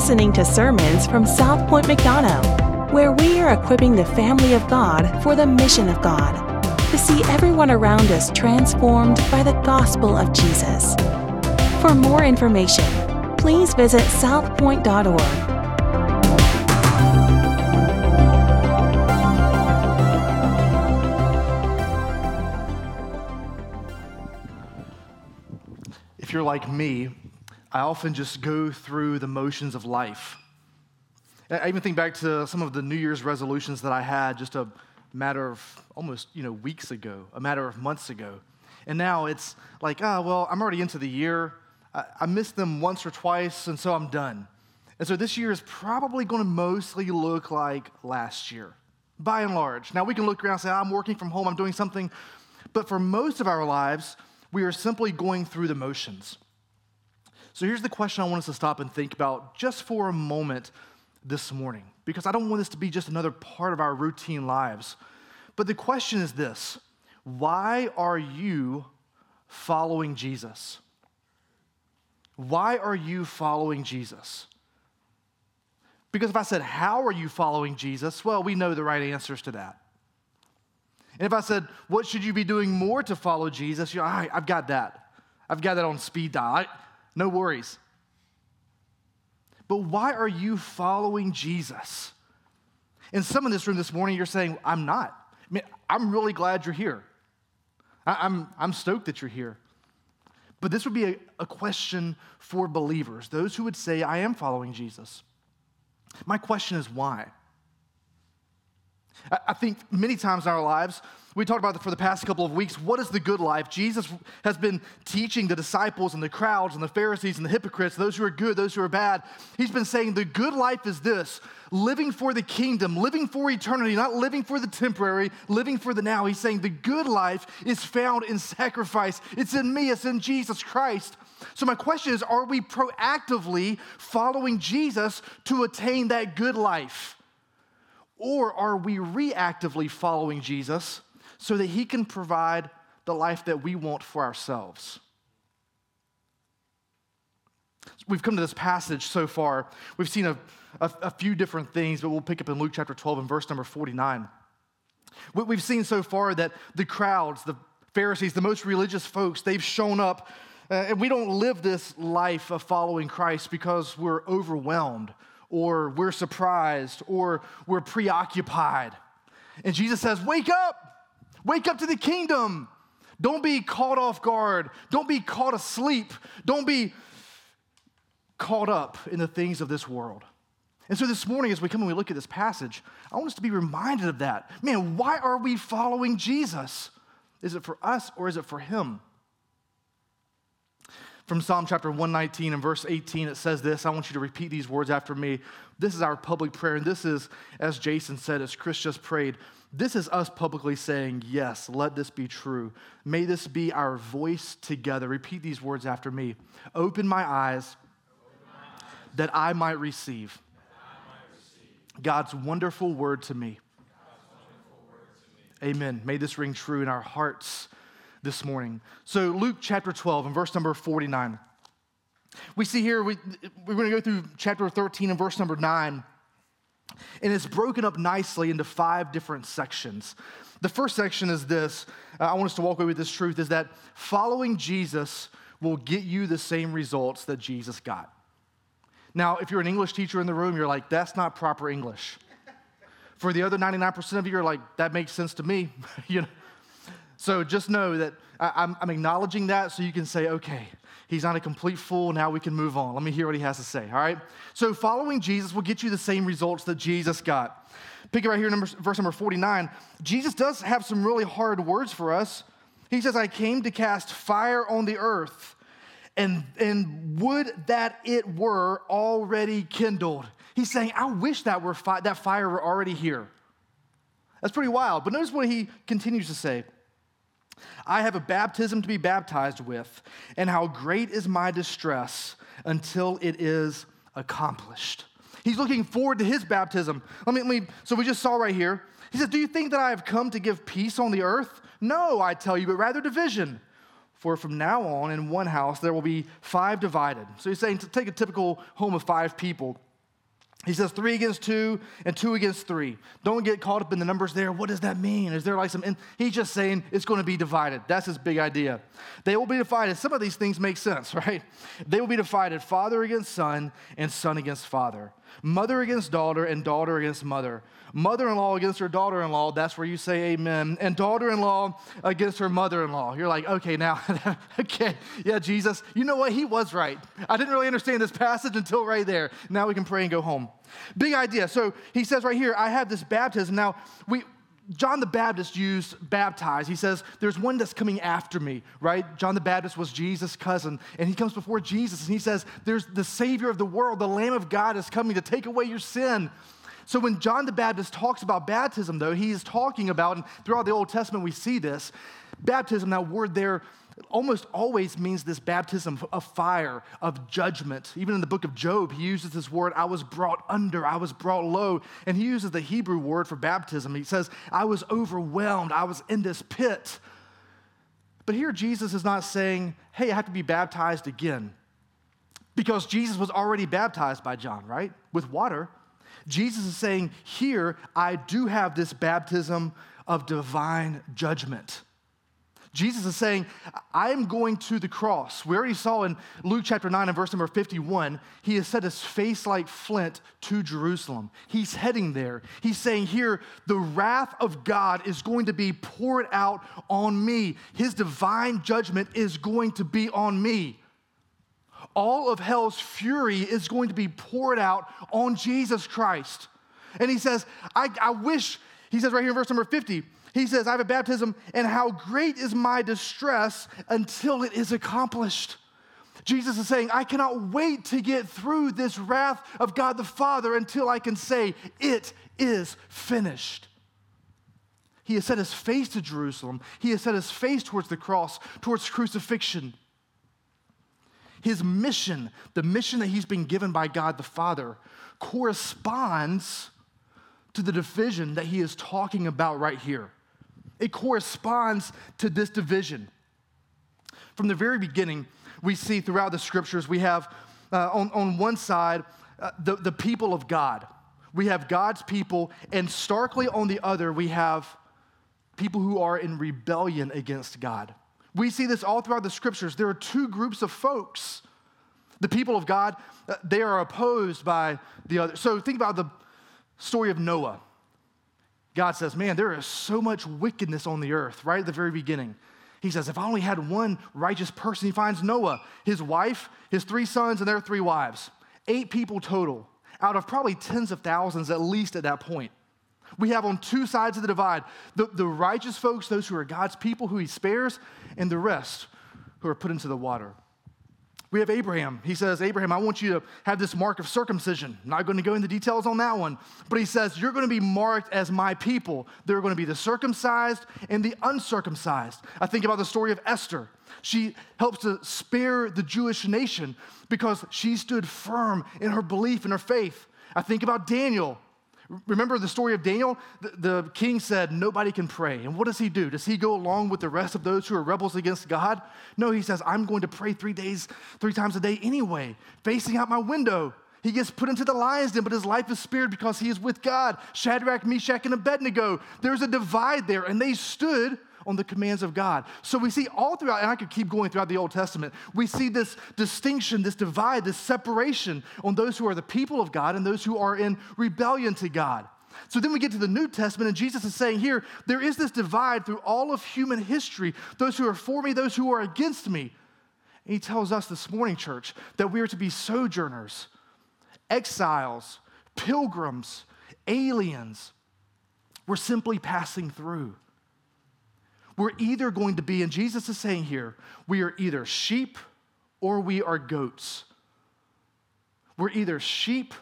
listening to sermons from South Point McDonough, where we are equipping the family of God for the mission of God to see everyone around us transformed by the gospel of Jesus. For more information, please visit southpoint.org. If you're like me, I often just go through the motions of life. I even think back to some of the New Year's resolutions that I had just a matter of almost, you know, weeks ago, a matter of months ago. And now it's like, ah, oh, well, I'm already into the year. I, I missed them once or twice, and so I'm done. And so this year is probably going to mostly look like last year, by and large. Now we can look around and say, I'm working from home, I'm doing something. But for most of our lives, we are simply going through the motions. So here's the question I want us to stop and think about just for a moment this morning, because I don't want this to be just another part of our routine lives. But the question is this why are you following Jesus? Why are you following Jesus? Because if I said, How are you following Jesus? Well, we know the right answers to that. And if I said, What should you be doing more to follow Jesus? You're, I've got that. I've got that on speed dial. I, no worries. But why are you following Jesus? In some in this room this morning, you're saying, I'm not. I mean, I'm really glad you're here. I, am I'm, stoked that you're here. But this would be a, a question for believers, those who would say, I am following Jesus. My question is why? I think many times in our lives, we talked about it for the past couple of weeks. What is the good life? Jesus has been teaching the disciples and the crowds and the Pharisees and the hypocrites, those who are good, those who are bad. He's been saying the good life is this living for the kingdom, living for eternity, not living for the temporary, living for the now. He's saying the good life is found in sacrifice. It's in me, it's in Jesus Christ. So, my question is are we proactively following Jesus to attain that good life? Or are we reactively following Jesus so that he can provide the life that we want for ourselves? We've come to this passage so far. We've seen a, a, a few different things, but we'll pick up in Luke chapter 12 and verse number 49. What We've seen so far that the crowds, the Pharisees, the most religious folks, they've shown up. Uh, and we don't live this life of following Christ because we're overwhelmed or we're surprised or we're preoccupied. And Jesus says, Wake up! Wake up to the kingdom. Don't be caught off guard. Don't be caught asleep. Don't be caught up in the things of this world. And so this morning, as we come and we look at this passage, I want us to be reminded of that. Man, why are we following Jesus? Is it for us or is it for him? From Psalm chapter 119 and verse 18, it says this. I want you to repeat these words after me. This is our public prayer, and this is, as Jason said, as Chris just prayed, this is us publicly saying, Yes, let this be true. May this be our voice together. Repeat these words after me. Open my eyes, that I might receive, God's wonderful word to me. Amen. May this ring true in our hearts this morning. So, Luke chapter 12 and verse number 49. We see here, we, we're going to go through chapter 13 and verse number 9. And it's broken up nicely into five different sections. The first section is this uh, I want us to walk away with this truth is that following Jesus will get you the same results that Jesus got. Now, if you're an English teacher in the room, you're like, that's not proper English. For the other 99% of you, you're like, that makes sense to me. you know? So just know that I'm, I'm acknowledging that so you can say, okay, he's not a complete fool. Now we can move on. Let me hear what he has to say, all right? So following Jesus will get you the same results that Jesus got. Pick it right here, number, verse number 49. Jesus does have some really hard words for us. He says, I came to cast fire on the earth, and, and would that it were already kindled. He's saying, I wish that, were fi- that fire were already here. That's pretty wild. But notice what he continues to say. I have a baptism to be baptized with, and how great is my distress until it is accomplished. He's looking forward to his baptism. Let me, let me, so we just saw right here. He says, Do you think that I have come to give peace on the earth? No, I tell you, but rather division. For from now on, in one house, there will be five divided. So he's saying to take a typical home of five people. He says three against two and two against three. Don't get caught up in the numbers there. What does that mean? Is there like some. He's just saying it's going to be divided. That's his big idea. They will be divided. Some of these things make sense, right? They will be divided father against son and son against father, mother against daughter and daughter against mother, mother in law against her daughter in law. That's where you say amen. And daughter in law against her mother in law. You're like, okay, now, okay, yeah, Jesus, you know what? He was right. I didn't really understand this passage until right there. Now we can pray and go home. Big idea. So he says right here, I have this baptism. Now, we, John the Baptist used baptize. He says, There's one that's coming after me, right? John the Baptist was Jesus' cousin, and he comes before Jesus and he says, There's the Savior of the world, the Lamb of God is coming to take away your sin. So when John the Baptist talks about baptism, though, he is talking about, and throughout the Old Testament we see this, baptism, that word there almost always means this baptism of fire, of judgment. Even in the book of Job, he uses this word, I was brought under, I was brought low. And he uses the Hebrew word for baptism. He says, I was overwhelmed, I was in this pit. But here, Jesus is not saying, hey, I have to be baptized again. Because Jesus was already baptized by John, right? With water. Jesus is saying, Here, I do have this baptism of divine judgment. Jesus is saying, I am going to the cross. We already saw in Luke chapter 9 and verse number 51, he has set his face like flint to Jerusalem. He's heading there. He's saying, Here, the wrath of God is going to be poured out on me. His divine judgment is going to be on me all of hell's fury is going to be poured out on Jesus Christ. And he says, I, I wish, he says right here in verse number 50, he says, I have a baptism, and how great is my distress until it is accomplished. Jesus is saying, I cannot wait to get through this wrath of God the Father until I can say, It is finished. He has set his face to Jerusalem. He has set his face towards the cross, towards crucifixion. His mission, the mission that he's been given by God the Father, corresponds to the division that he is talking about right here. It corresponds to this division. From the very beginning, we see throughout the scriptures, we have uh, on, on one side uh, the, the people of God. We have God's people, and starkly on the other, we have people who are in rebellion against God. We see this all throughout the scriptures. There are two groups of folks. The people of God, uh, they are opposed by the other. So think about the story of Noah. God says, Man, there is so much wickedness on the earth, right at the very beginning. He says, If I only had one righteous person, he finds Noah, his wife, his three sons, and their three wives. Eight people total, out of probably tens of thousands at least at that point. We have on two sides of the divide the, the righteous folks, those who are God's people, who he spares, and the rest who are put into the water. We have Abraham. He says, Abraham, I want you to have this mark of circumcision. I'm not going to go into details on that one, but he says, You're going to be marked as my people. They're going to be the circumcised and the uncircumcised. I think about the story of Esther. She helps to spare the Jewish nation because she stood firm in her belief and her faith. I think about Daniel. Remember the story of Daniel? The, the, king said, Nobody can pray. And what does he do? Does he go along with the rest of those who are rebels against God? No, he says, I'm going to pray three days, three times a day anyway, facing out my window. He gets put into the lion's den, but his life is spared because he is with God. Shadrach, Meshach, and Abednego. There's a divide there, and they stood on the commands of God. So we see all throughout, and I could keep going throughout the Old Testament, we see this distinction, this divide, this separation on those who are the people of God and those who are in rebellion to God. So then we get to the New Testament, and Jesus is saying here, there is this divide through all of human history those who are for me, those who are against me. And he tells us this morning, church, that we are to be sojourners, exiles, pilgrims, aliens. We're simply passing through. We're either going to be, and Jesus is saying here, we are either sheep or we are goats. We're either sheep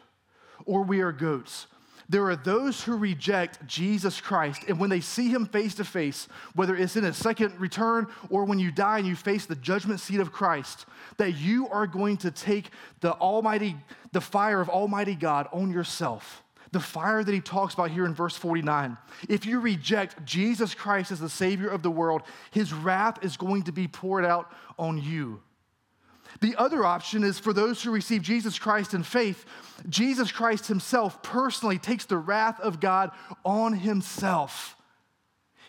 or we are goats. There are those who reject Jesus Christ, and when they see him face to face, whether it's in a second return or when you die and you face the judgment seat of Christ, that you are going to take the almighty, the fire of Almighty God on yourself the fire that he talks about here in verse 49. If you reject Jesus Christ as the Savior of the world, his wrath is going to be poured out on you. The other option is for those who receive Jesus Christ in faith, Jesus Christ himself personally takes the wrath of God on himself.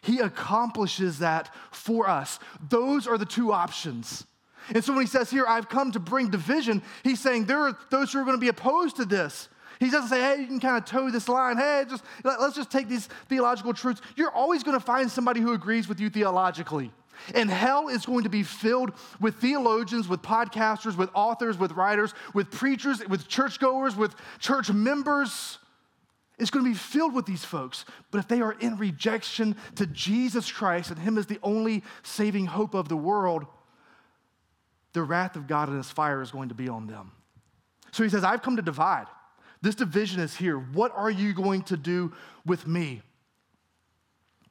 He accomplishes that for us. Those are the two options. And so when he says here, I've come to bring division, he's saying there are those who are going to be opposed to this. He doesn't say, hey, you can kind of toe this line. Hey, just let's just take these theological truths. You're always going to find somebody who agrees with you theologically. And hell is going to be filled with theologians, with podcasters, with authors, with writers, with preachers, with churchgoers, with church members. It's going to be filled with these folks. But if they are in rejection to Jesus Christ and Him as the only saving hope of the world, the wrath of God and His fire is going to be on them. So He says, I've come to divide. This division is here. What are you going to do with me?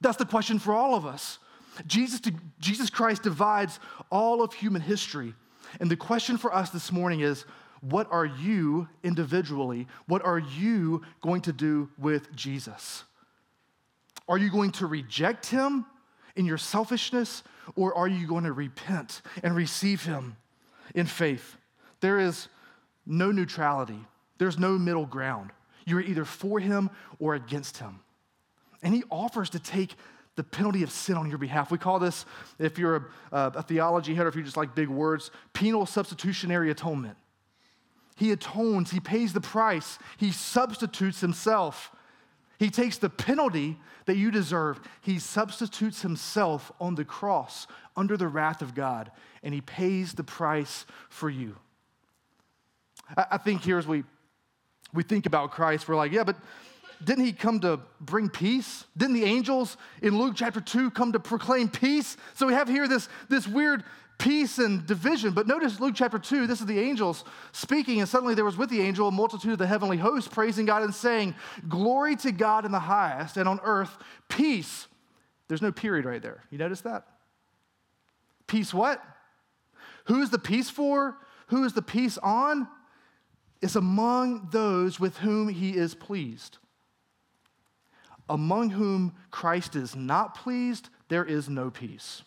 That's the question for all of us. Jesus, Jesus Christ divides all of human history. And the question for us this morning is what are you individually, what are you going to do with Jesus? Are you going to reject him in your selfishness, or are you going to repent and receive him in faith? There is no neutrality, there's no middle ground. You're either for him or against him. And he offers to take the penalty of sin on your behalf. We call this, if you're a, uh, a theology head or if you just like big words, penal substitutionary atonement. He atones, he pays the price, he substitutes himself. He takes the penalty that you deserve, he substitutes himself on the cross under the wrath of God, and he pays the price for you. I, I think here as we, we think about Christ, we're like, yeah, but didn't he come to bring peace? Didn't the angels in Luke chapter 2 come to proclaim peace? So we have here this, this weird peace and division. But notice Luke chapter 2, this is the angels speaking, and suddenly there was with the angel a multitude of the heavenly hosts praising God and saying, Glory to God in the highest, and on earth, peace. There's no period right there. You notice that? Peace what? Who is the peace for? Who is the peace on? It's among those with whom he is pleased among whom Christ is not pleased, there is no peace.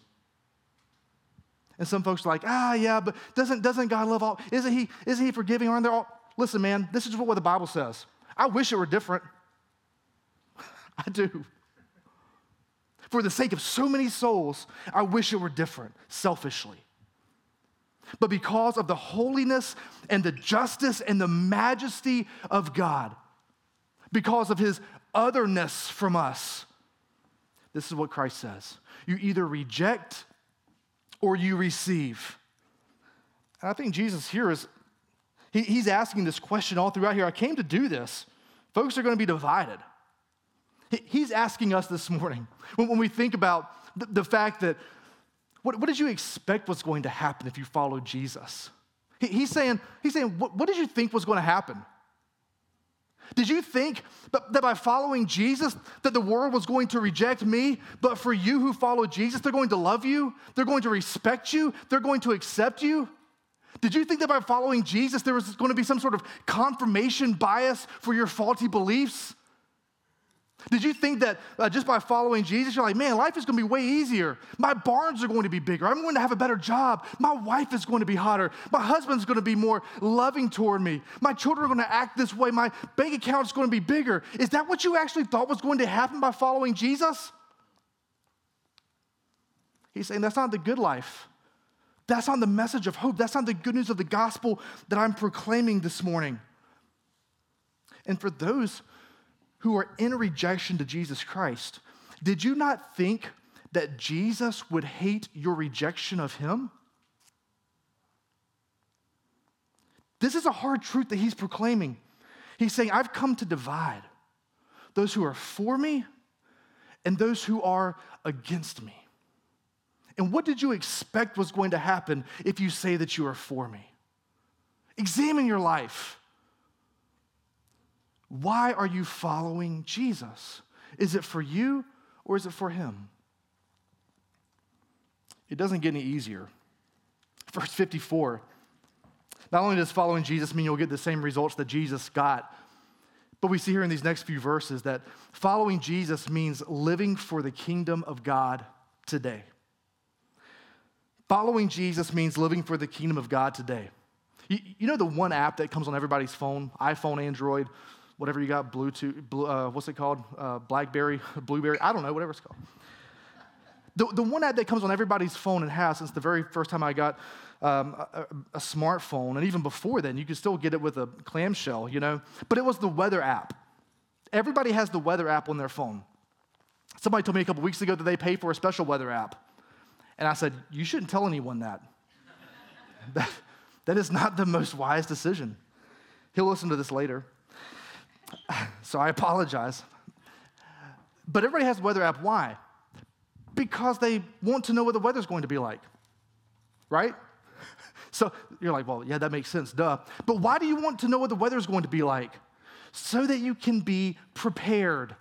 And some folks are like, ah, yeah, but doesn't, doesn't God love all? Isn't he, isn't he forgiving? Aren't there all? Listen, man, this is what the Bible says. I wish it were different. I do. For the sake of so many souls, I wish it were different, selfishly. But because of the holiness and the justice and the majesty of God, because of his otherness from us. This is what Christ says you either reject or you receive. And I think Jesus here is, he, he's asking this question all throughout here. I came to do this. Folks are going to be divided. He, he's asking us this morning when, when we think about the, the fact that what, what, did you expect was going to happen if you followed Jesus? He, he's saying, he's saying what, what did you think was going to happen? Did you think that by following Jesus that the world was going to reject me, but for you who follow Jesus, they're going to love you, they're going to respect you, they're going to accept you? Did you think that by following Jesus there was going to be some sort of confirmation bias for your faulty beliefs? Did you think that uh, just by following Jesus, you're like, man, life is going to be way easier. My barns are going to be bigger. I'm going to have a better job. My wife is going to be hotter. My husband's going to be more loving toward me. My children are going to act this way. My bank account is going to be bigger. Is that what you actually thought was going to happen by following Jesus? He's saying that's not the good life. That's not the message of hope. That's not the good news of the gospel that I'm proclaiming this morning. And for those who are in rejection to Jesus Christ, did you not think that Jesus would hate your rejection of him? This is a hard truth that he's proclaiming. He's saying, I've come to divide those who are for me and those who are against me. And what did you expect was going to happen if you say that you are for me? Examine your life. Why are you following Jesus? Is it for you or is it for him? It doesn't get any easier. Verse 54 not only does following Jesus mean you'll get the same results that Jesus got, but we see here in these next few verses that following Jesus means living for the kingdom of God today. Following Jesus means living for the kingdom of God today. You, know the one app that comes on everybody's phone, iPhone, Android, whatever you got, Bluetooth, blue, uh, what's it called? Uh, Blackberry, Blueberry, I don't know, whatever it's called. The, the one app that comes on everybody's phone and has since the very first time I got um, a, a, smartphone, and even before then, you could still get it with a clamshell, you know, but it was the weather app. Everybody has the weather app on their phone. Somebody told me a couple weeks ago that they pay for a special weather app. And I said, You shouldn't tell anyone that. that, that is not the most wise decision. He'll listen to this later. So I apologize. But everybody has the weather app. Why? Because they want to know what the weather's going to be like, right? So you're like, well, yeah, that makes sense, duh. But why do you want to know what the weather's going to be like? So that you can be prepared.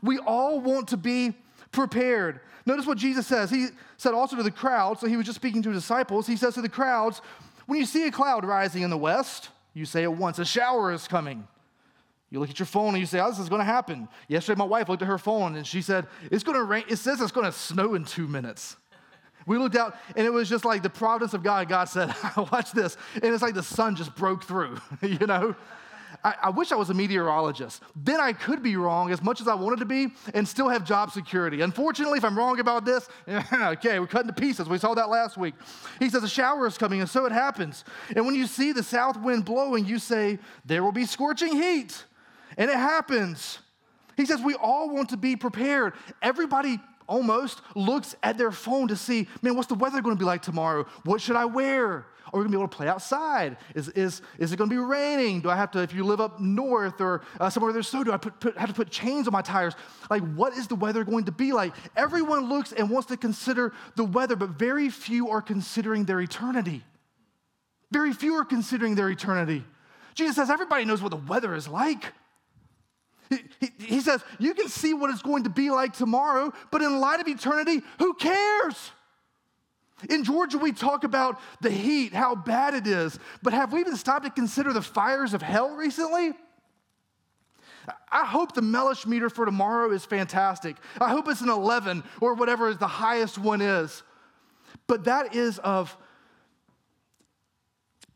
We all want to be prepared. Notice what Jesus says. He said also to the crowd, so he was just speaking to his disciples. He says to the crowds, When you see a cloud rising in the west, you say at once, A shower is coming. You look at your phone and you say, Oh, this is going to happen. Yesterday, my wife looked at her phone and she said, It's going to rain. It says it's going to snow in two minutes. We looked out and it was just like the providence of God. God said, Watch this. And it's like the sun just broke through, you know? I, I, wish I was a meteorologist. Then I could be wrong as much as I wanted to be and still have job security. Unfortunately, if I'm wrong about this, okay, we're cutting to pieces. We saw that last week. He says, A shower is coming, and so it happens. And when you see the south wind blowing, you say, There will be scorching heat. And it happens. He says, We all want to be prepared. Everybody almost looks at their phone to see, man, what's the weather going to be like tomorrow? What should I wear? Are we going to be able to play outside? Is, is, is it going to be raining? Do I have to, if you live up north or uh, somewhere there's snow, do I put, put, have to put chains on my tires? Like, what is the weather going to be like? Everyone looks and wants to consider the weather, but very few are considering their eternity. Very few are considering their eternity. Jesus says everybody knows what the weather is like. He, he, he, says, You can see what it's going to be like tomorrow, but in light of eternity, who cares? In Georgia, we talk about the heat, how bad it is, but have we even stopped to consider the fires of hell recently? I hope the Mellish meter for tomorrow is fantastic. I hope it's an 11 or whatever the highest one is. But that is of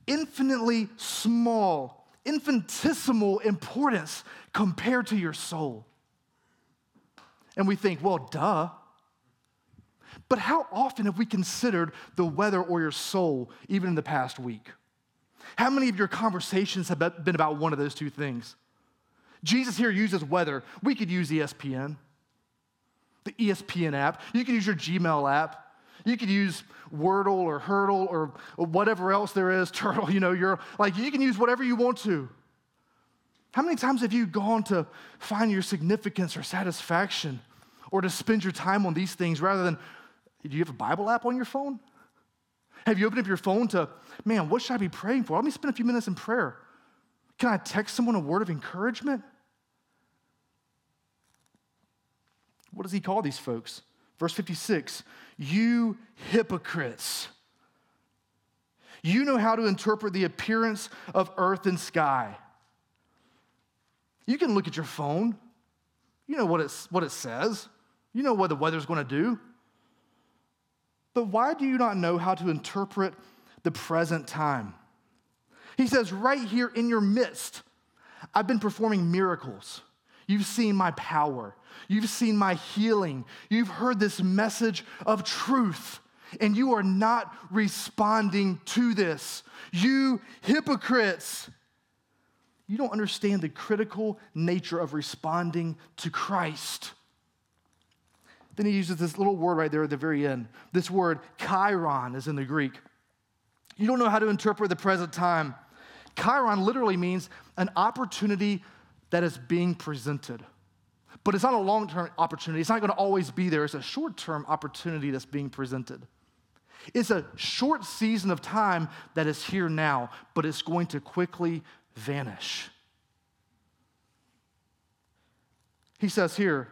infinitely small, infinitesimal importance compared to your soul. And we think, well, duh. But how often have we considered the weather or your soul, even in the past week? How many of your conversations have been about one of those two things? Jesus here uses weather. We could use ESPN, the ESPN app. You could use your Gmail app. You could use Wordle or Hurdle or whatever else there is, Turtle, you know, you're like, you can use whatever you want to. How many times have you gone to find your significance or satisfaction or to spend your time on these things rather than, do you have a Bible app on your phone? Have you opened up your phone to, man, what should I be praying for? Let me spend a few minutes in prayer. Can I text someone a word of encouragement? What does he call these folks? Verse 56 You hypocrites. You know how to interpret the appearance of earth and sky you can look at your phone. You know what, it's, what it says. You know what the weather's going to do. But why do you not know how to interpret the present time? He says, right here in your midst, I've been performing miracles. You've seen my power. You've seen my healing. You've heard this message of truth, and you are not responding to this. You hypocrites you don't understand the critical nature of responding to Christ. Then he uses this little word right there at the very end. This word, kairon, is in the Greek. You don't know how to interpret the present time. Kairon literally means an opportunity that is being presented. But it's not a long term opportunity. It's not going to always be there. It's a short term opportunity that's being presented. It's a short season of time that is here now, but it's going to quickly vanish. He says here,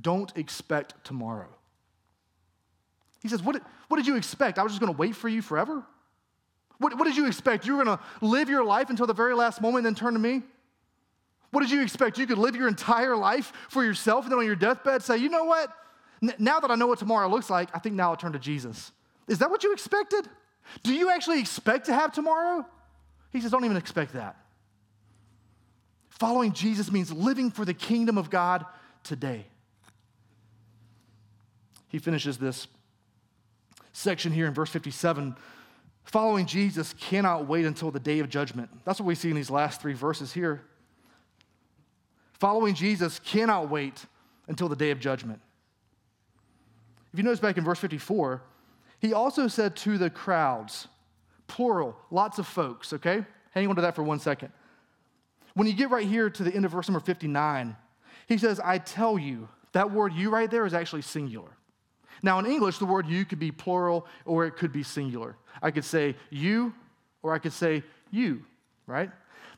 don't expect tomorrow. He says, What, what did you expect? I was just going to wait for you forever? What, what did you expect? You were going to live your life until the very last moment and then turn to me? What did you expect? You could live your entire life for yourself and then on your deathbed say, you know what? Now that I know what tomorrow looks like, I think now I'll turn to Jesus. Is that what you expected? Do you actually expect to have tomorrow? He says, Don't even expect that. Following Jesus means living for the kingdom of God today. He finishes this section here in verse 57. Following Jesus cannot wait until the day of judgment. That's what we see in these last three verses here. Following Jesus cannot wait until the day of judgment. If you notice back in verse 54, he also said to the crowds, plural, lots of folks, okay? Hang on to that for one second. When you get right here to the end of verse number 59, he says, I tell you, that word you right there is actually singular. Now, in English, the word you could be plural or it could be singular. I could say you or I could say you, right?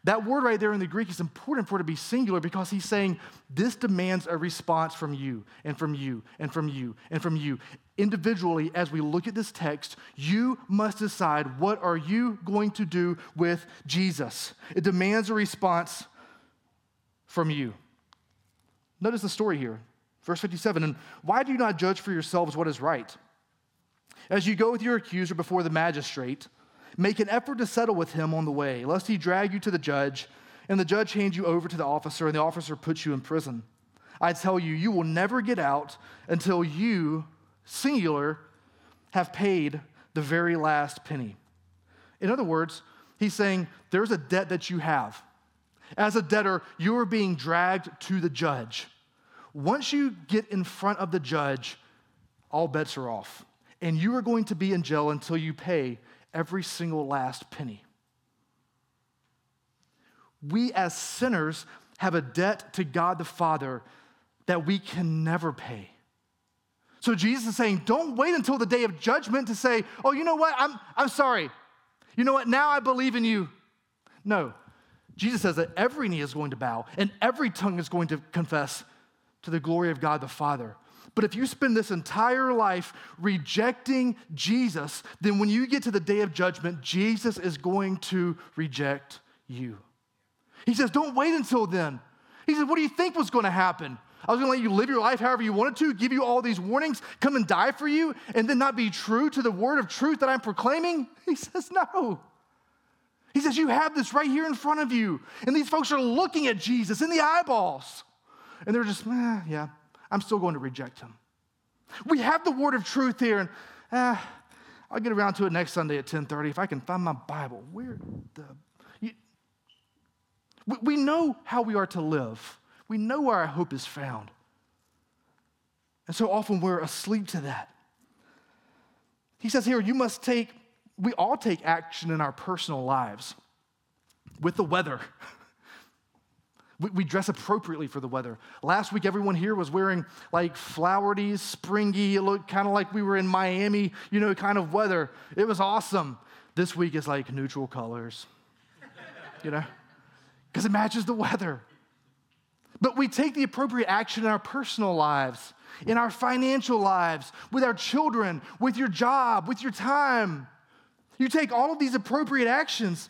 That word right there in the Greek is important for it to be singular because he's saying this demands a response from you and from you and from you and from you. Individually, as we look at this text, you must decide what are you going to do with Jesus. It demands a response from you. Notice the story here, verse 57. And why do you not judge for yourselves what is right? As you go with your accuser before the magistrate, Make an effort to settle with him on the way, lest he drag you to the judge, and the judge hand you over to the officer, and the officer puts you in prison. I tell you, you will never get out until you, singular, have paid the very last penny. In other words, he's saying there's a debt that you have. As a debtor, you are being dragged to the judge. Once you get in front of the judge, all bets are off. And you are going to be in jail until you pay every single last penny. We as sinners have a debt to God the Father that we can never pay. So Jesus is saying, don't wait until the day of judgment to say, oh, you know what? I'm, I'm sorry. You know what? Now I believe in you. No. Jesus says that every knee is going to bow and every tongue is going to confess to the glory of God the Father. But if you spend this entire life rejecting Jesus, then when you get to the day of judgment, Jesus is going to reject you. He says, Don't wait until then. He says, What do you think was going to happen? I was going to let you live your life however you wanted to, give you all these warnings, come and die for you, and then not be true to the word of truth that I'm proclaiming? He says, No. He says, You have this right here in front of you. And these folks are looking at Jesus in the eyeballs. And they're just, eh, yeah, I'm still going to reject him. We have the word of truth here, and eh, I'll get around to it next Sunday at 10:30 if I can find my Bible. Where the you, we, we know how we are to live. We know where our hope is found. And so often we're asleep to that. He says here, you must take, we all take action in our personal lives with the weather. We, we dress appropriately for the weather. Last week, everyone here was wearing like flowery, springy, it looked kind of like we were in Miami, you know, kind of weather. It was awesome. This week is like neutral colors, you know, because it matches the weather. But we take the appropriate action in our personal lives, in our financial lives, with our children, with your job, with your time. You take all of these appropriate actions.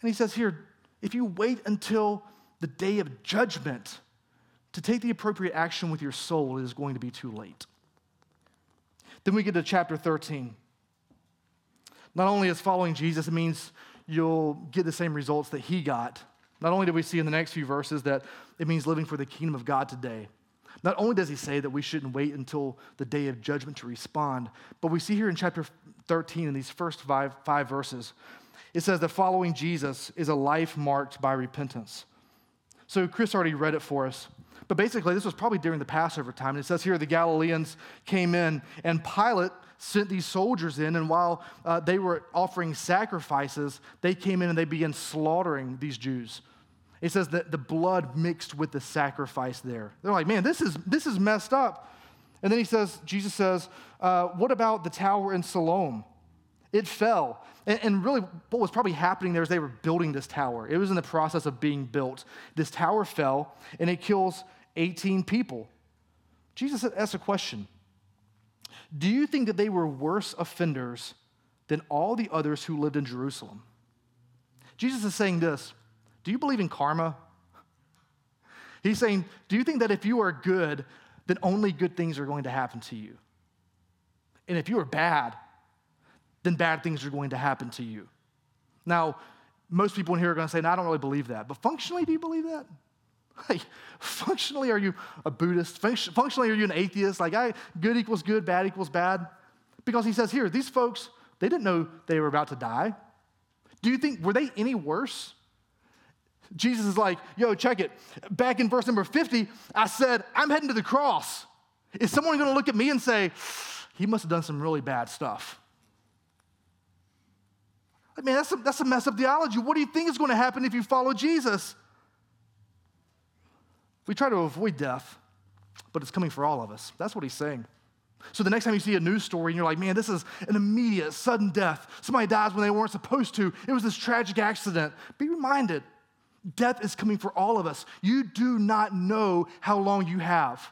And he says here, if you wait until the day of judgment, to take the appropriate action with your soul is going to be too late. Then we get to chapter 13. Not only is following Jesus, it means you'll get the same results that he got. Not only do we see in the next few verses that it means living for the kingdom of God today, not only does he say that we shouldn't wait until the day of judgment to respond, but we see here in chapter 13, in these first five, five verses, it says that following Jesus is a life marked by repentance. So Chris already read it for us. But basically, this was probably during the Passover time. And it says here the Galileans came in, and Pilate sent these soldiers in. And while uh, they were offering sacrifices, they came in and they began slaughtering these Jews. It says that the blood mixed with the sacrifice there. They're like, man, this is, this is messed up. And then he says, Jesus says, uh, what about the tower in Siloam? It fell. And, and, really, what was probably happening there is they were building this tower. It was in the process of being built. This tower fell, and it kills 18 people. Jesus asked a question Do you think that they were worse offenders than all the others who lived in Jerusalem? Jesus is saying this Do you believe in karma? He's saying, Do you think that if you are good, then only good things are going to happen to you? And if you are bad, then bad things are going to happen to you. Now, most people in here are going to say, no, I don't really believe that. But functionally, do you believe that? Like, functionally, are you a Buddhist? Functionally, are you an atheist? Like, I, good equals good, bad equals bad? Because he says here, these folks, they didn't know they were about to die. Do you think, were they any worse? Jesus is like, yo, check it. Back in verse number 50, I said, I'm heading to the cross. Is someone going to look at me and say, he must have done some really bad stuff? I mean, that's a, that's a mess of theology. What do you think is going to happen if you follow Jesus? We try to avoid death, but it's coming for all of us. That's what he's saying. So the next time you see a news story and you're like, man, this is an immediate, sudden death. Somebody dies when they weren't supposed to. It was this tragic accident. Be reminded death is coming for all of us. You do not know how long you have.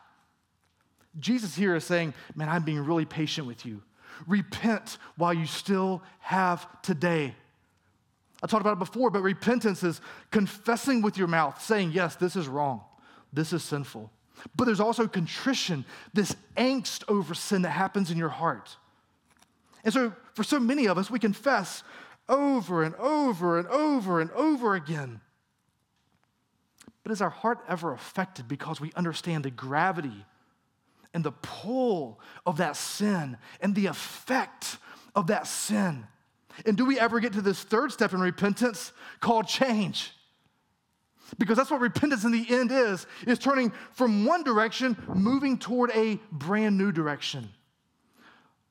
Jesus here is saying, man, I'm being really patient with you. Repent while you still have today. I talked about it before, but repentance is confessing with your mouth, saying, yes, this is wrong. This is sinful. But there's also contrition, this angst over sin that happens in your heart. And so, for so many of us, we confess over and over and over and over again. But is our heart ever affected because we understand the gravity and the pull of that sin and the effect of that sin? And do we ever get to this third step in repentance called change? Because that's what repentance in the end is, is turning from one direction, moving toward a brand new direction.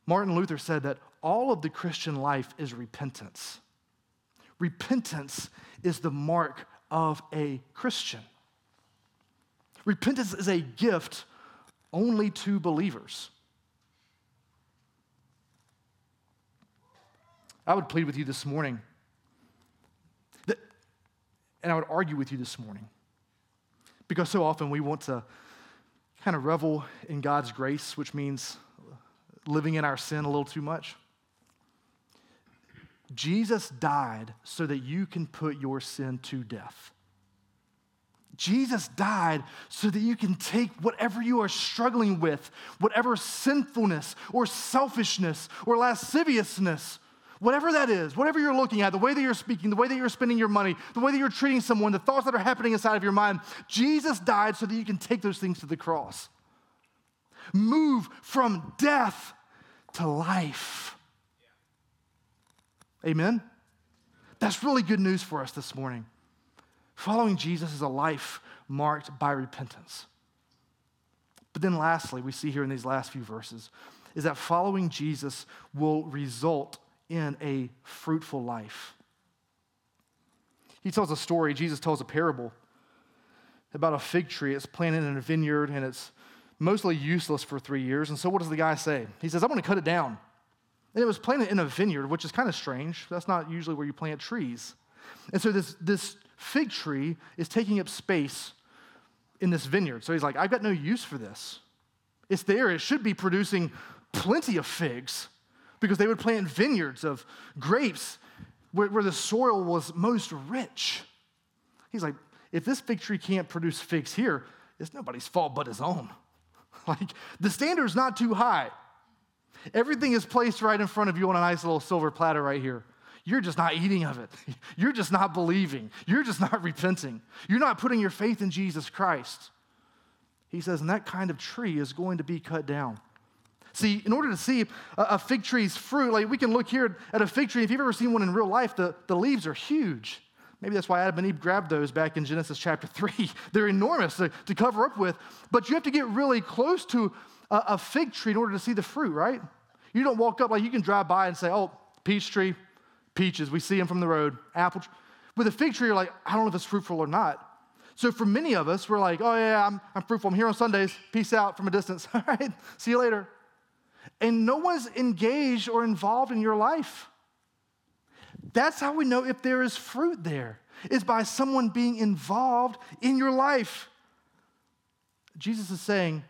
Martin Luther said that all of the Christian life is repentance. Repentance is the mark of a Christian. Repentance is a gift only to believers. I would plead with you this morning and I would argue with you this morning. Because so often we want to kind of revel in God's grace, which means living in our sin a little too much. Jesus died so that you can put your sin to death. Jesus died so that you can take whatever you are struggling with, whatever sinfulness or selfishness or lasciviousness Whatever that is, whatever you're looking at, the way that you're speaking, the way that you're spending your money, the way that you're treating someone, the thoughts that are happening inside of your mind, Jesus died so that you can take those things to the cross. Move from death to life. Amen? That's really good news for us this morning. Following Jesus is a life marked by repentance. But then, lastly, we see here in these last few verses is that following Jesus will result in a fruitful life. He tells a story, Jesus tells a parable about a fig tree. It's planted in a vineyard and it's mostly useless for three years. And so, what does the guy say? He says, I'm going to cut it down. And it was planted in a vineyard, which is kind of strange. That's not usually where you plant trees. And so, this, this fig tree is taking up space in this vineyard. So, he's like, I've got no use for this. It's there, it should be producing plenty of figs because they would plant vineyards of grapes where, where the soil was most rich. He's like, if this fig tree can't produce figs here, it's nobody's fault but his own. like, the standard's not too high. Everything is placed right in front of you on a nice little silver platter right here. You're just not eating of it. You're just not believing. You're just not repenting. You're not putting your faith in Jesus Christ. He says, and that kind of tree is going to be cut down. See, in order to see a, fig tree's fruit, like we can look here at a fig tree. If you've ever seen one in real life, the, the leaves are huge. Maybe that's why Adam and Eve grabbed those back in Genesis chapter 3. They're enormous to, to cover up with. But you have to get really close to a, a, fig tree in order to see the fruit, right? You don't walk up like you can drive by and say, oh, peach tree, peaches. We see them from the road. Apple. With a fig tree, you're like, I don't know if it's fruitful or not. So for many of us, we're like, oh, yeah, I'm, I'm fruitful. I'm here on Sundays. Peace out from a distance. All right, see you later and no one's engaged or involved in your life. That's how we know if there is fruit there, is by someone being involved in your life. Jesus is saying,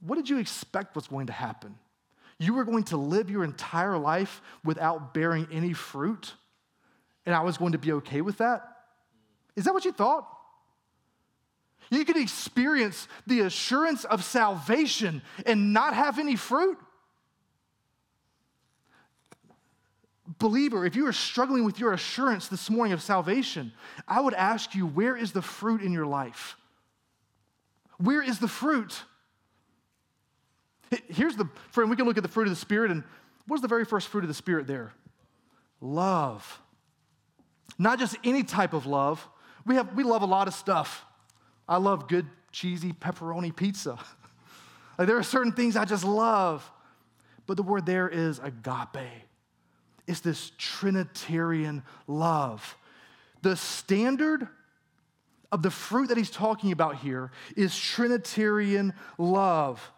What did you expect was going to happen? You were going to live your entire life without bearing any fruit, and I was going to be okay with that? Is that what you thought? You could experience the assurance of salvation and not have any fruit? believer, if you are struggling with your assurance this morning of salvation, I would ask you, where is the fruit in your life? Where is the fruit? Here's the, friend, we can look at the fruit of the Spirit, and what's the very first fruit of the Spirit there? Love. Not just any type of love. We, have, we love a lot of stuff. I love good, cheesy pepperoni pizza. like there are certain things I just love. But the word there is agape. It's this Trinitarian love. The standard of the fruit that he's talking about here is Trinitarian love.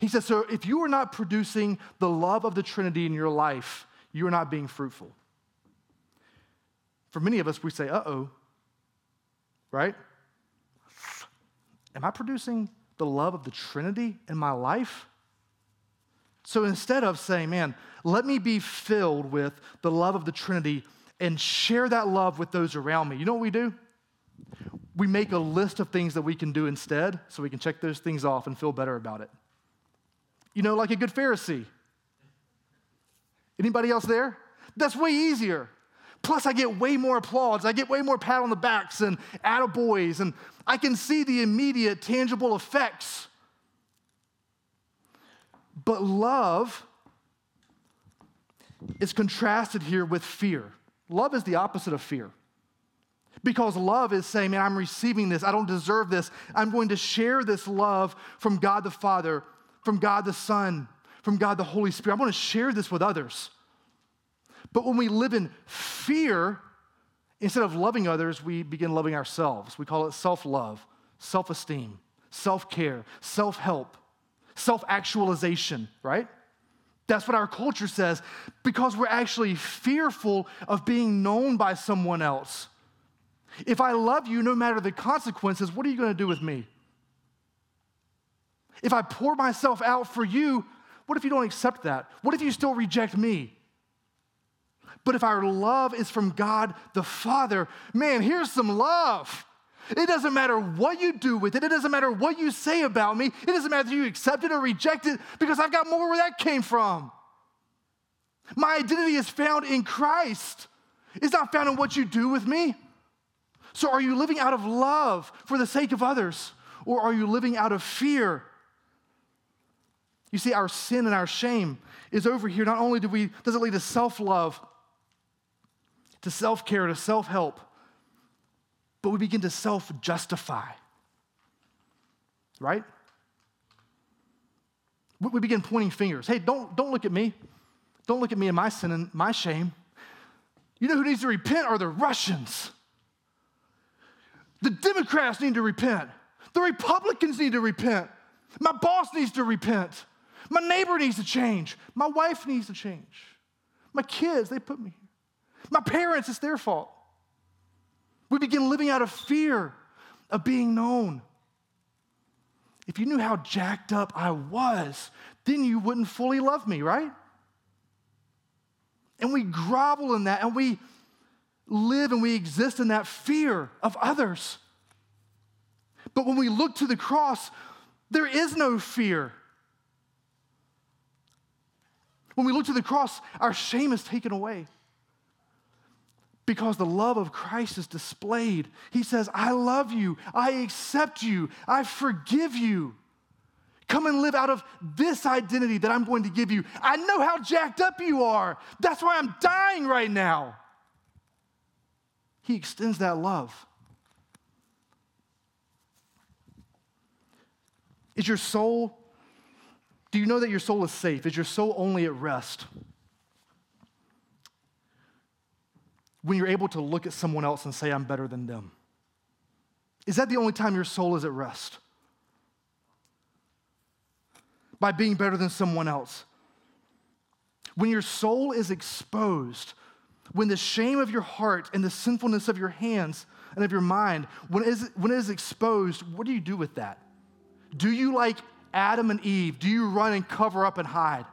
He says, so if you are not producing the love of the Trinity in your life, you are not being fruitful. For many of us, we say, uh oh, right? Am I producing the love of the Trinity in my life? So instead of saying, man, let me be filled with the love of the Trinity and share that love with those around me, you know what we do? We make a list of things that we can do instead so we can check those things off and feel better about it. You know, like a good Pharisee. Anybody else there? That's way easier. Plus, I get way more applause. I get way more pat on the backs and attaboys, and I can see the immediate, tangible effects. But love is contrasted here with fear. Love is the opposite of fear. Because love is saying, man, I'm receiving this. I don't deserve this. I'm going to share this love from God the Father, from God the Son, from God the Holy Spirit. I want to share this with others. But when we live in fear, instead of loving others, we begin loving ourselves. We call it self love, self esteem, self care, self help, self actualization, right? That's what our culture says because we're actually fearful of being known by someone else. If I love you, no matter the consequences, what are you going to do with me? If I pour myself out for you, what if you don't accept that? What if you still reject me? But if our love is from God the Father, man, here's some love. It doesn't matter what you do with it. It doesn't matter what you say about me. It doesn't matter if you accept it or reject it because I've got more where that came from. My identity is found in Christ. It's not found in what you do with me. So, are you living out of love for the sake of others, or are you living out of fear? You see, our sin and our shame is over here. Not only do we, does it lead to self love, to self care, to self help, but we begin to self justify. Right? We begin pointing fingers. Hey, don't, don't look at me. Don't look at me and my sin and my shame. You know who needs to repent are the Russians. The Democrats need to repent. The Republicans need to repent. My boss needs to repent. My neighbor needs to change. My wife needs to change. My kids, they put me here. My parents, it's their fault. We begin living out of fear of being known. If you knew how jacked up I was, then you wouldn't fully love me, right? And we grovel in that and we live and we exist in that fear of others. But when we look to the cross, there is no fear. When we look to the cross, our shame is taken away because the love of Christ is displayed. He says, I love you, I accept you, I forgive you. Come and live out of this identity that I'm going to give you. I know how jacked up you are. That's why I'm dying right now. He extends that love. Is your soul, do you know that your soul is safe? Is your soul only at rest? when you're able to look at someone else and say, I'm better than them? Is that the only time your soul is at rest? By being better than someone else. When your soul is exposed, when the shame of your heart and the sinfulness of your hands and of your mind, when it is, when it is exposed, what do you do with that? Do you, like Adam and Eve, do you run and cover up and hide?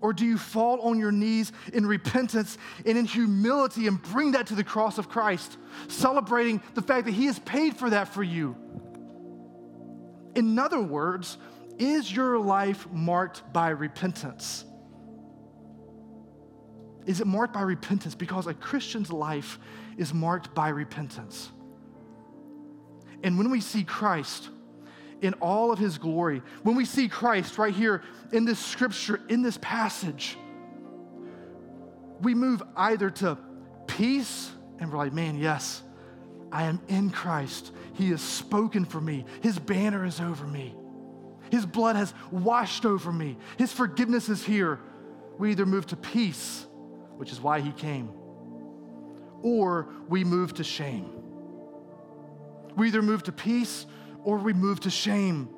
Or do you fall on your knees in repentance and in humility and bring that to the cross of Christ, celebrating the fact that He has paid for that for you? In other words, is your life marked by repentance? Is it marked by repentance? Because a Christian's life is marked by repentance. And when we see Christ in all of his glory, when we see Christ right here in this scripture, in this passage, we move either to peace and we're like, man, yes, I am in Christ. He has spoken for me, His banner is over me, His blood has washed over me, His forgiveness is here. We either move to peace, which is why He came, or we move to shame. We either move to peace or we move to shame.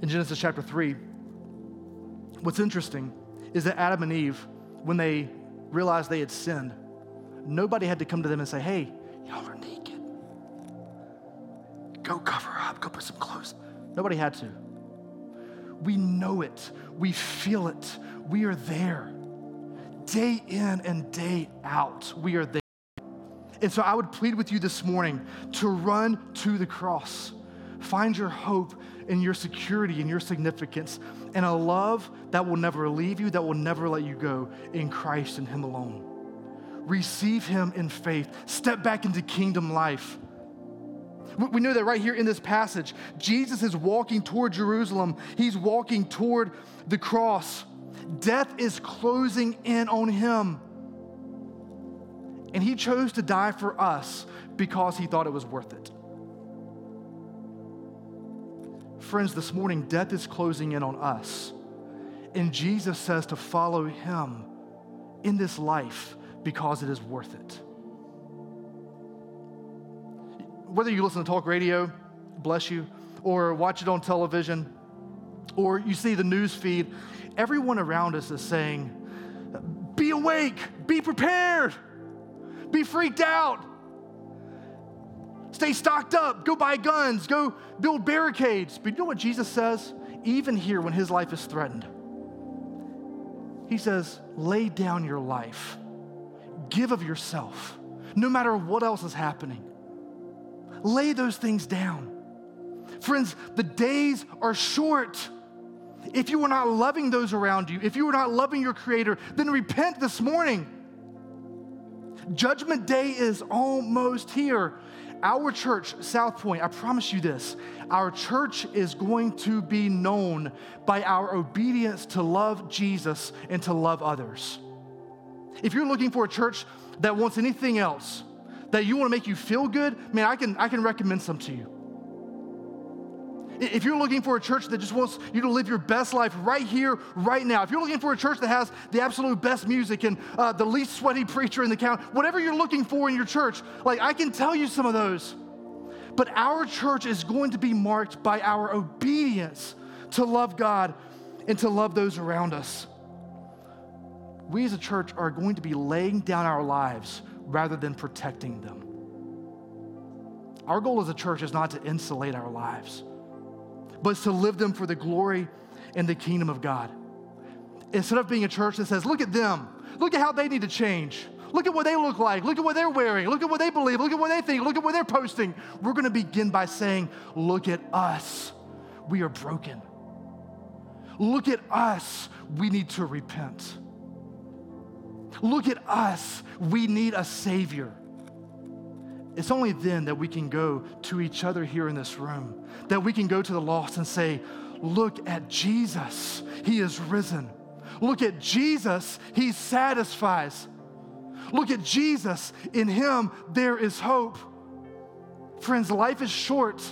In Genesis chapter 3, what's interesting is that Adam and Eve, when they realized they had sinned, nobody had to come to them and say, Hey, y'all are naked. Go cover up, go put some clothes. Nobody had to. We know it, we feel it, we are there. Day in and day out, we are there. And so I would plead with you this morning to run to the cross. Find your hope and your security and your significance and a love that will never leave you, that will never let you go in Christ and Him alone. Receive Him in faith. Step back into kingdom life. We know that right here in this passage, Jesus is walking toward Jerusalem. He's walking toward the cross. Death is closing in on him. And he chose to die for us because he thought it was worth it. Friends, this morning, death is closing in on us. And Jesus says to follow him in this life because it is worth it. Whether you listen to talk radio, bless you, or watch it on television, or you see the news feed, everyone around us is saying, Be awake, be prepared, be freaked out, stay stocked up, go buy guns, go build barricades. But you know what Jesus says? Even here, when his life is threatened, he says, Lay down your life, give of yourself, no matter what else is happening. Lay those things down. Friends, the days are short. If you are not loving those around you, if you are not loving your Creator, then repent this morning. Judgment Day is almost here. Our church, South Point, I promise you this our church is going to be known by our obedience to love Jesus and to love others. If you're looking for a church that wants anything else, that you want to make you feel good, man, I can, I can recommend some to you. If you're looking for a church that just wants you to live your best life right here, right now, if you're looking for a church that has the absolute best music and uh, the least sweaty preacher in the count, whatever you're looking for in your church, like I can tell you some of those. But our church is going to be marked by our obedience to love God and to love those around us. We as a church are going to be laying down our lives rather than protecting them. Our goal as a church is not to insulate our lives but to live them for the glory and the kingdom of God. Instead of being a church that says, look at them, look at how they need to change. Look at what they look like. Look at what they're wearing. Look at what they believe. Look at what they think. Look at what they're posting. We're to begin by saying, Look at us. We are broken. Look at us. We need to repent. Look at us. We need a Savior. It's only then that we can go to each other here in this room, that we can go to the lost and say, Look at Jesus, He is risen. Look at Jesus, He satisfies. Look at Jesus, in Him there is hope. Friends, life is short.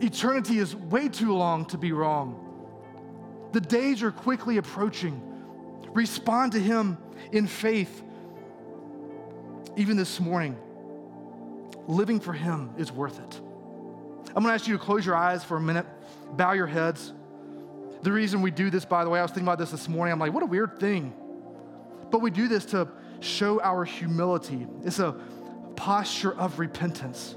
Eternity is way too long to be wrong. The days are quickly approaching. Respond to Him in faith even this morning, living for Him is worth it. I'm gonna ask you to close your eyes for a minute, bow your heads. The reason we do this, by the way, I was thinking about this this morning. I'm like, what a weird thing. But we do this to show our humility. It's a posture of repentance,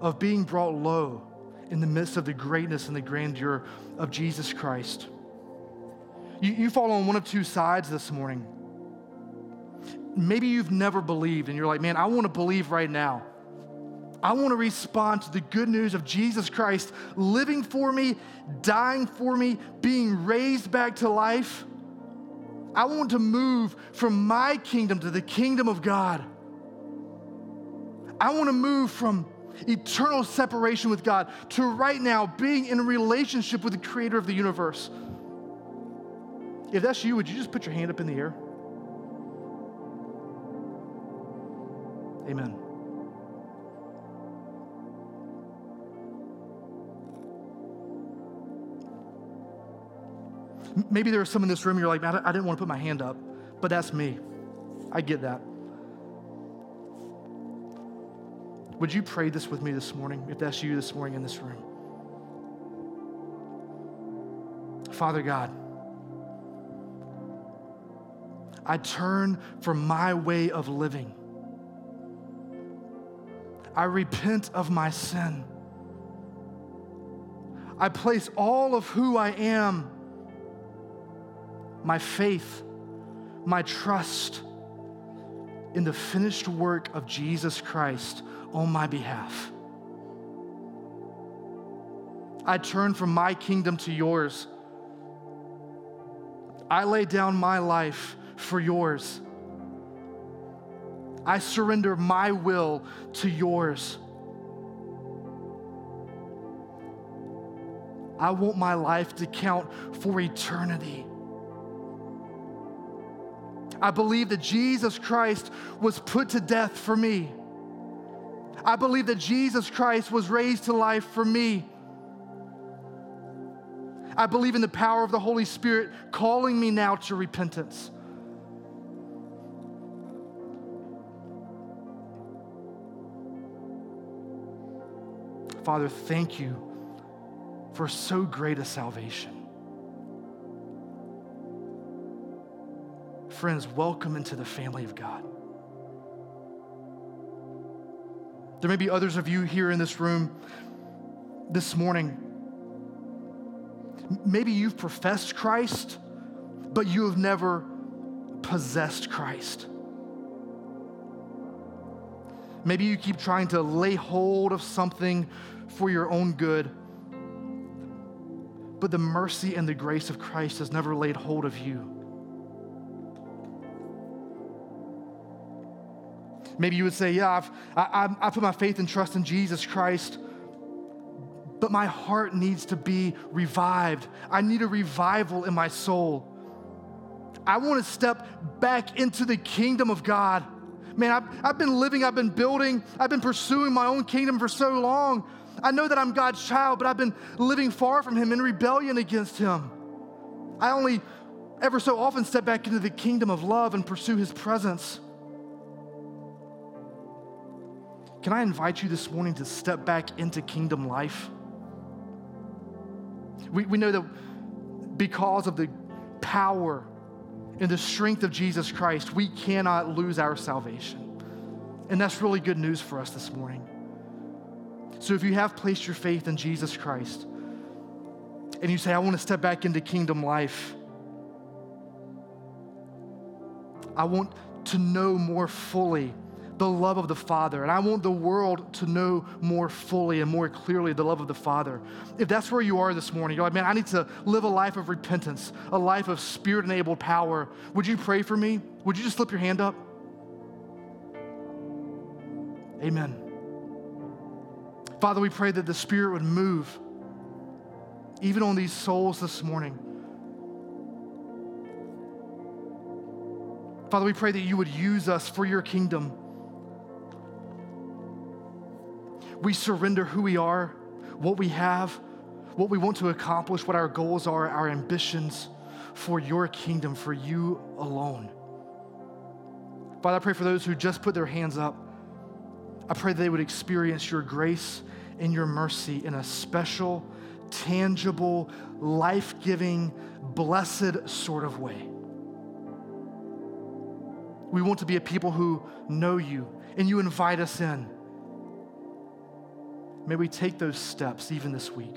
of being brought low in the midst of the greatness and the grandeur of Jesus Christ. You, you fall on one of two sides this morning maybe you've never believed and you're like, man, I want to believe right now. I want to respond to the good news of Jesus Christ living for me, dying for me, being raised back to life. I want to move from my kingdom to the kingdom of God. I want to move from eternal separation with God to right now being in a relationship with the creator of the universe. If that's you, would you just put your hand up in the air? Amen. Maybe there's some in this room, you're like, man, I didn't want to put my hand up, but that's me. I get that. Would you pray this with me this morning, if that's you this morning in this room? Father God, I turn from my way of living. I repent of my sin. I place all of who I am, my faith, my trust, in the finished work of Jesus Christ on my behalf. I turn from my kingdom to yours. I lay down my life for yours. I surrender my will to yours. I want my life to count for eternity. I believe that Jesus Christ was put to death for me. I believe that Jesus Christ was raised to life for me. I believe in the power of the Holy Spirit calling me now to repentance. Father, thank you for so great a salvation. Friends, welcome into the family of God. There may be others of you here in this room this morning. Maybe you've professed Christ, but you have never possessed Christ. Maybe you keep trying to lay hold of something for your own good, but the mercy and the grace of Christ has never laid hold of you. Maybe you would say, Yeah, I've, I, I put my faith and trust in Jesus Christ, but my heart needs to be revived. I need a revival in my soul. I want to step back into the kingdom of God. Man, I've, I've been living, I've been building, I've been pursuing my own kingdom for so long. I know that I'm God's child, but I've been living far from Him in rebellion against Him. I only ever so often step back into the kingdom of love and pursue His presence. Can I invite you this morning to step back into kingdom life? We, we know that because of the power and the strength of Jesus Christ, we cannot lose our salvation. And that's really good news for us this morning. So if you have placed your faith in Jesus Christ and you say, I want to step back into kingdom life, I want to know more fully the love of the Father. And I want the world to know more fully and more clearly the love of the Father. If that's where you are this morning, you're like, man, I need to live a life of repentance, a life of spirit enabled power. Would you pray for me? Would you just slip your hand up? Amen. Father, we pray that the Spirit would move even on these souls this morning. Father, we pray that you would use us for your kingdom. We surrender who we are, what we have, what we want to accomplish, what our goals are, our ambitions for your kingdom, for you alone. Father, I pray for those who just put their hands up. I pray they would experience your grace and your mercy in a special, tangible, life giving, blessed sort of way. We want to be a people who know you and you invite us in. May we take those steps even this week.